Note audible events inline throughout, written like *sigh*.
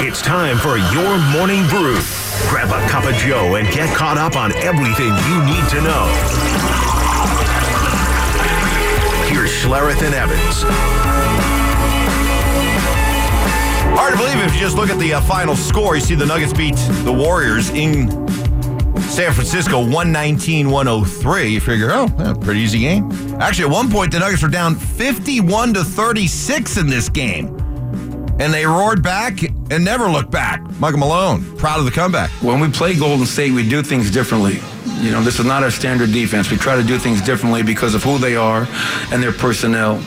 It's time for your morning brew. Grab a cup of Joe and get caught up on everything you need to know. Here's Schlereth and Evans. Hard to believe if you just look at the uh, final score. You see the Nuggets beat the Warriors in San Francisco 119 103. You figure, oh, yeah, pretty easy game. Actually, at one point, the Nuggets were down 51 to 36 in this game. And they roared back and never looked back. Michael Malone, proud of the comeback. When we play Golden State, we do things differently. You know, this is not our standard defense. We try to do things differently because of who they are and their personnel.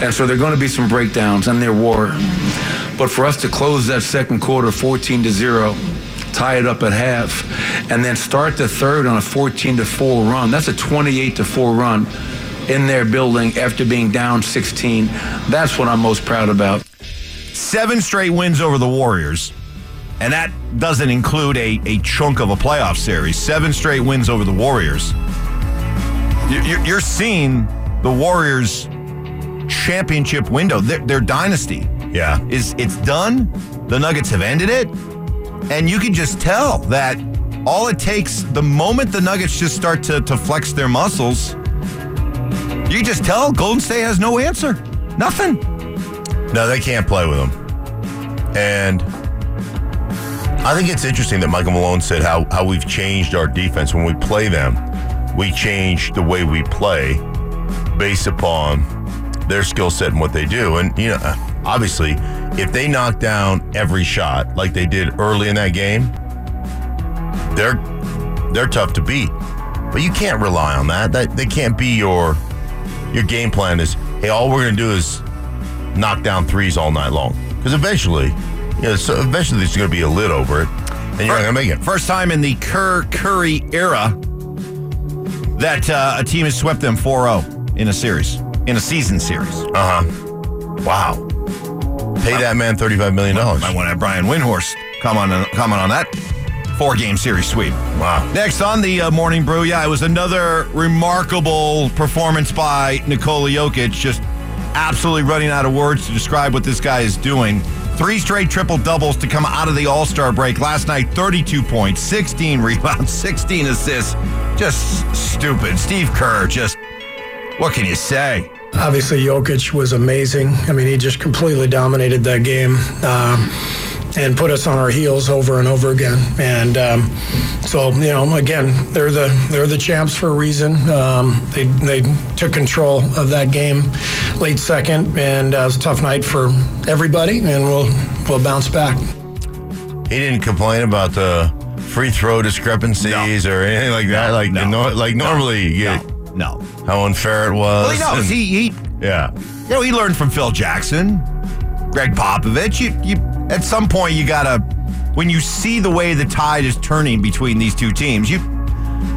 And so there are going to be some breakdowns and their war. But for us to close that second quarter 14 to 0, tie it up at half, and then start the third on a 14 to 4 run, that's a 28 to 4 run in their building after being down 16. That's what I'm most proud about. Seven straight wins over the Warriors. And that doesn't include a, a chunk of a playoff series. Seven straight wins over the Warriors. You- You're, you're seeing the Warriors' championship window, their, their dynasty. Yeah. is it's done. The Nuggets have ended it, and you can just tell that all it takes the moment the Nuggets just start to, to flex their muscles, you just tell Golden State has no answer, nothing. No, they can't play with them. And I think it's interesting that Michael Malone said how, how we've changed our defense. When we play them, we change the way we play based upon their skill set and what they do. And, you know, obviously, if they knock down every shot like they did early in that game, they're they're tough to beat. But you can't rely on that. That they can't be your your game plan is, hey, all we're gonna do is knock down threes all night long. Because eventually, you know, so eventually there's going to be a lid over it, and you're not going to make it. First time in the Kerr Curry era that uh, a team has swept them 4 0 in a series, in a season series. Uh huh. Wow. Pay that man thirty-five million dollars. I want to have Brian Windhorst come on comment on that four game series sweep. Wow. Next on the uh, morning brew, yeah, it was another remarkable performance by Nikola Jokic. Just absolutely running out of words to describe what this guy is doing. Three straight triple doubles to come out of the All Star break. Last night, 32 points, 16 *laughs* rebounds, 16 assists. Just stupid. Steve Kerr, just what can you say? Obviously, Jokic was amazing. I mean, he just completely dominated that game um, and put us on our heels over and over again. And um, so, you know, again, they're the they're the champs for a reason. Um, they they took control of that game late second, and uh, it was a tough night for everybody. And we'll we'll bounce back. He didn't complain about the free throw discrepancies or anything like that. like no, no, like normally you get No. how unfair it was. Well, he knows. and- He, he, yeah. you know, he learned from Phil Jackson, Gregg Popovich. You, you, at some point, you gotta, when you see the way the tide is turning between these two teams, you,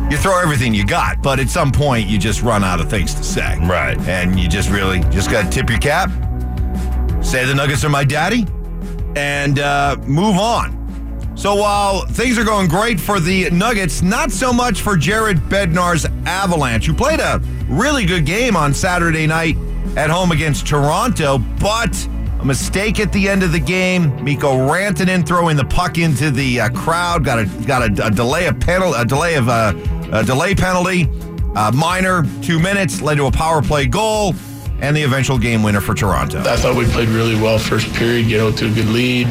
you throw everything you got. But at some point, you just run out of things to say. Right. And you just really just got to tip your cap, say the Nuggets are my daddy, and uh, move on. So while things are going great for the Nuggets, not so much for Jared Bednar's Avalanche, who played a really good game on Saturday night at home against Toronto, but a mistake at the end of the game. Mikko ranting Rantanen throwing the puck into the uh, crowd got a got a, a delay of penalty, a delay of uh, a delay penalty, uh, minor two minutes led to a power play goal and the eventual game winner for Toronto. I thought we played really well first period, get out to a good lead.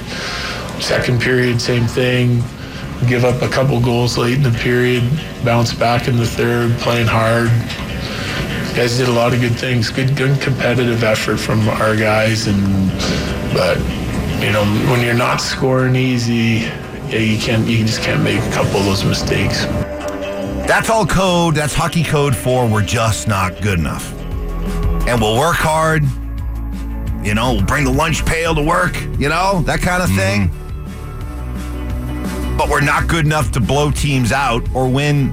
Second period, same thing. Give up a couple goals late in the period, bounce back in the third, playing hard. Guys did a lot of good things. Good, good competitive effort from our guys, and but you know when you're not scoring easy, yeah, you can't. You just can't make a couple of those mistakes. That's all code. That's hockey code for we're just not good enough. And we'll work hard. You know, we'll bring the lunch pail to work, you know, that kind of mm-hmm. thing. But we're not good enough to blow teams out or win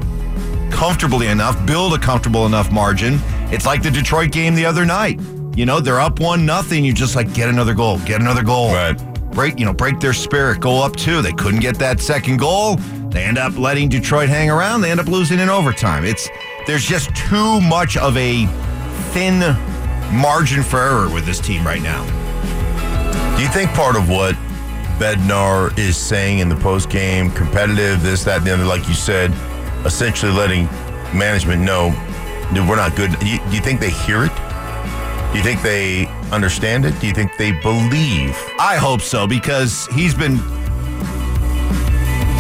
comfortably enough, build a comfortable enough margin. It's like the Detroit game the other night. You know, they're up one nothing. You just like get another goal, get another goal. Right. Break, you know, break their spirit, go up two. They couldn't get that second goal. They end up letting Detroit hang around. They end up losing in overtime. It's there's just too much of a thin margin for error with this team right now. Do you think part of what Bednar is saying in the post game, competitive, this, that, and the other, like you said, essentially letting management know, dude, we're not good. Do you, do you think they hear it? Do you think they understand it? Do you think they believe? I hope so because he's been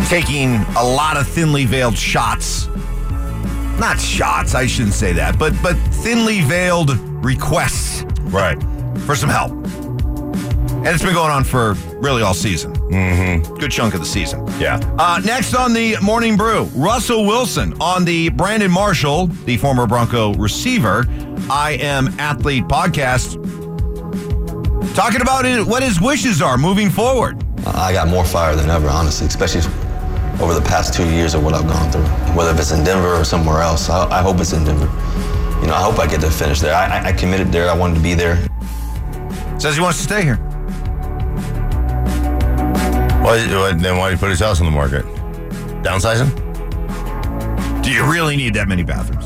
taking a lot of thinly veiled shots. Not shots, I shouldn't say that, but but thinly veiled requests Right. for some help. And it's been going on for really all season. Mm-hmm. Good chunk of the season. Yeah. Uh, next on the Morning Brew, Russell Wilson on the Brandon Marshall, the former Bronco receiver, I Am Athlete podcast, talking about it, what his wishes are moving forward. I got more fire than ever, honestly, especially over the past two years of what I've gone through. Whether if it's in Denver or somewhere else, I, I hope it's in Denver. You know, I hope I get to finish there. I, I- I committed there. I wanted to be there. Says he wants to stay here. Why, why- then why did he put his house on the market? Downsizing? Do you really need that many bathrooms?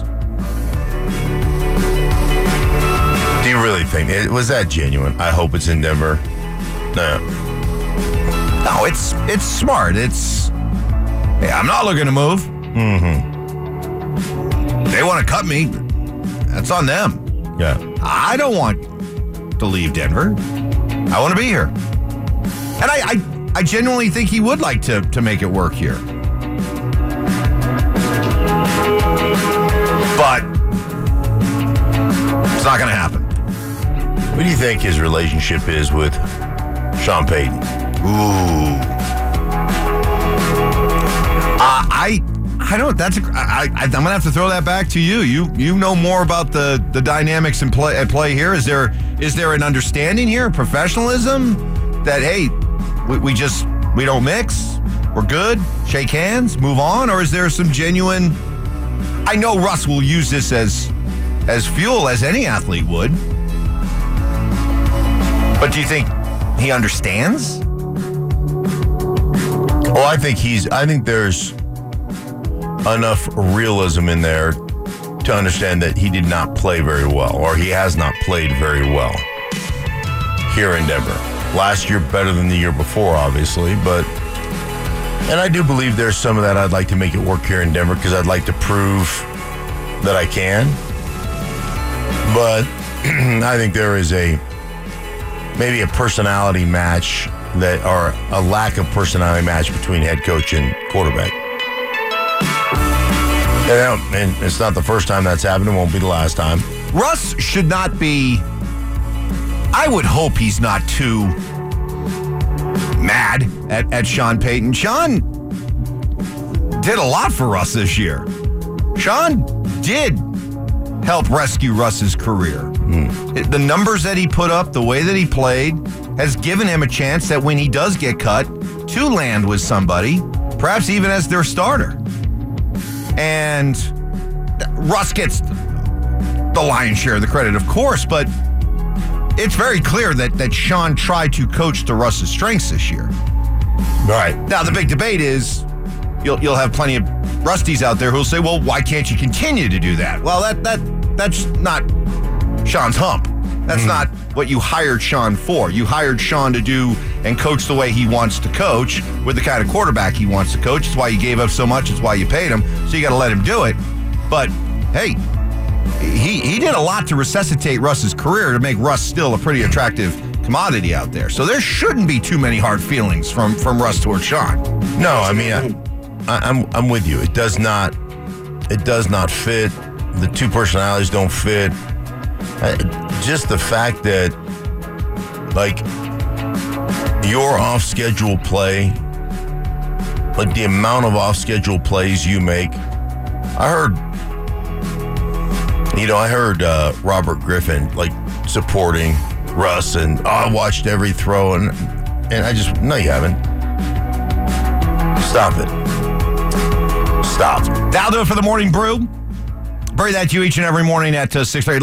Do you really think it was that genuine? I hope it's in Denver. No. No, it's it's smart. It's hey, I'm not looking to move. Mm-hmm. They want to cut me. That's on them. Yeah. I don't want to leave Denver. I want to be here. And I, I, I genuinely think he would like to, to make it work here. But it's not going to happen. What do you think his relationship is with Sean Payton? Ooh. Uh, I I don't. That's a, I, I, I'm gonna have to throw that back to you. You you know more about the the dynamics in play at play here. Is there is there an understanding here, professionalism that hey, we, we just we don't mix. We're good. Shake hands, move on, or is there some genuine? I know Russ will use this as as fuel as any athlete would. But do you think he understands? Oh, I think he's. I think there's enough realism in there to understand that he did not play very well, or he has not played very well here in Denver. Last year, better than the year before, obviously, but. And I do believe there's some of that I'd like to make it work here in Denver because I'd like to prove that I can. But *clears throat* I think there is a maybe a personality match that or a lack of personality match between head coach and quarterback. And, and it's not the first time that's happened. It won't be the last time. Russ should not be. I would hope he's not too mad at, at Sean Payton. Sean did a lot for Russ this year. Sean did help rescue Russ's career. It- The numbers that he put up, the way that he played, has given him a chance that when he does get cut, to land with somebody, perhaps even as their starter. And Russ gets the lion's share of the credit, of course, but it's very clear that that Sean tried to coach to Russ's strengths this year. Right. Now the big debate is you'll you'll have plenty of Rusties out there who'll say, well, why can't you continue to do that? Well, that that that's not Sean's hump. That's hmm. not what you hired Sean for. You hired Sean to do and coach the way he wants to coach with the kind of quarterback he wants to coach. It's why you gave up so much. It's why you paid him. So you got to let him do it. But hey, he he did a lot to resuscitate Russ's career to make Russ still a pretty attractive commodity out there. So there shouldn't be too many hard feelings from from Russ towards Sean. No, I mean, I, I, I'm I'm with you. It does not it does not fit. The two personalities don't fit. Uh, just the fact that like your off schedule play, like the amount of off schedule plays you make. I heard, you know, I heard uh, Robert Griffin like supporting Russ, and oh, I watched every throw, and and I just no, you haven't. Stop it. Stop. That'll do it for the morning brew. Bring that to you each and every morning at uh, 6.30.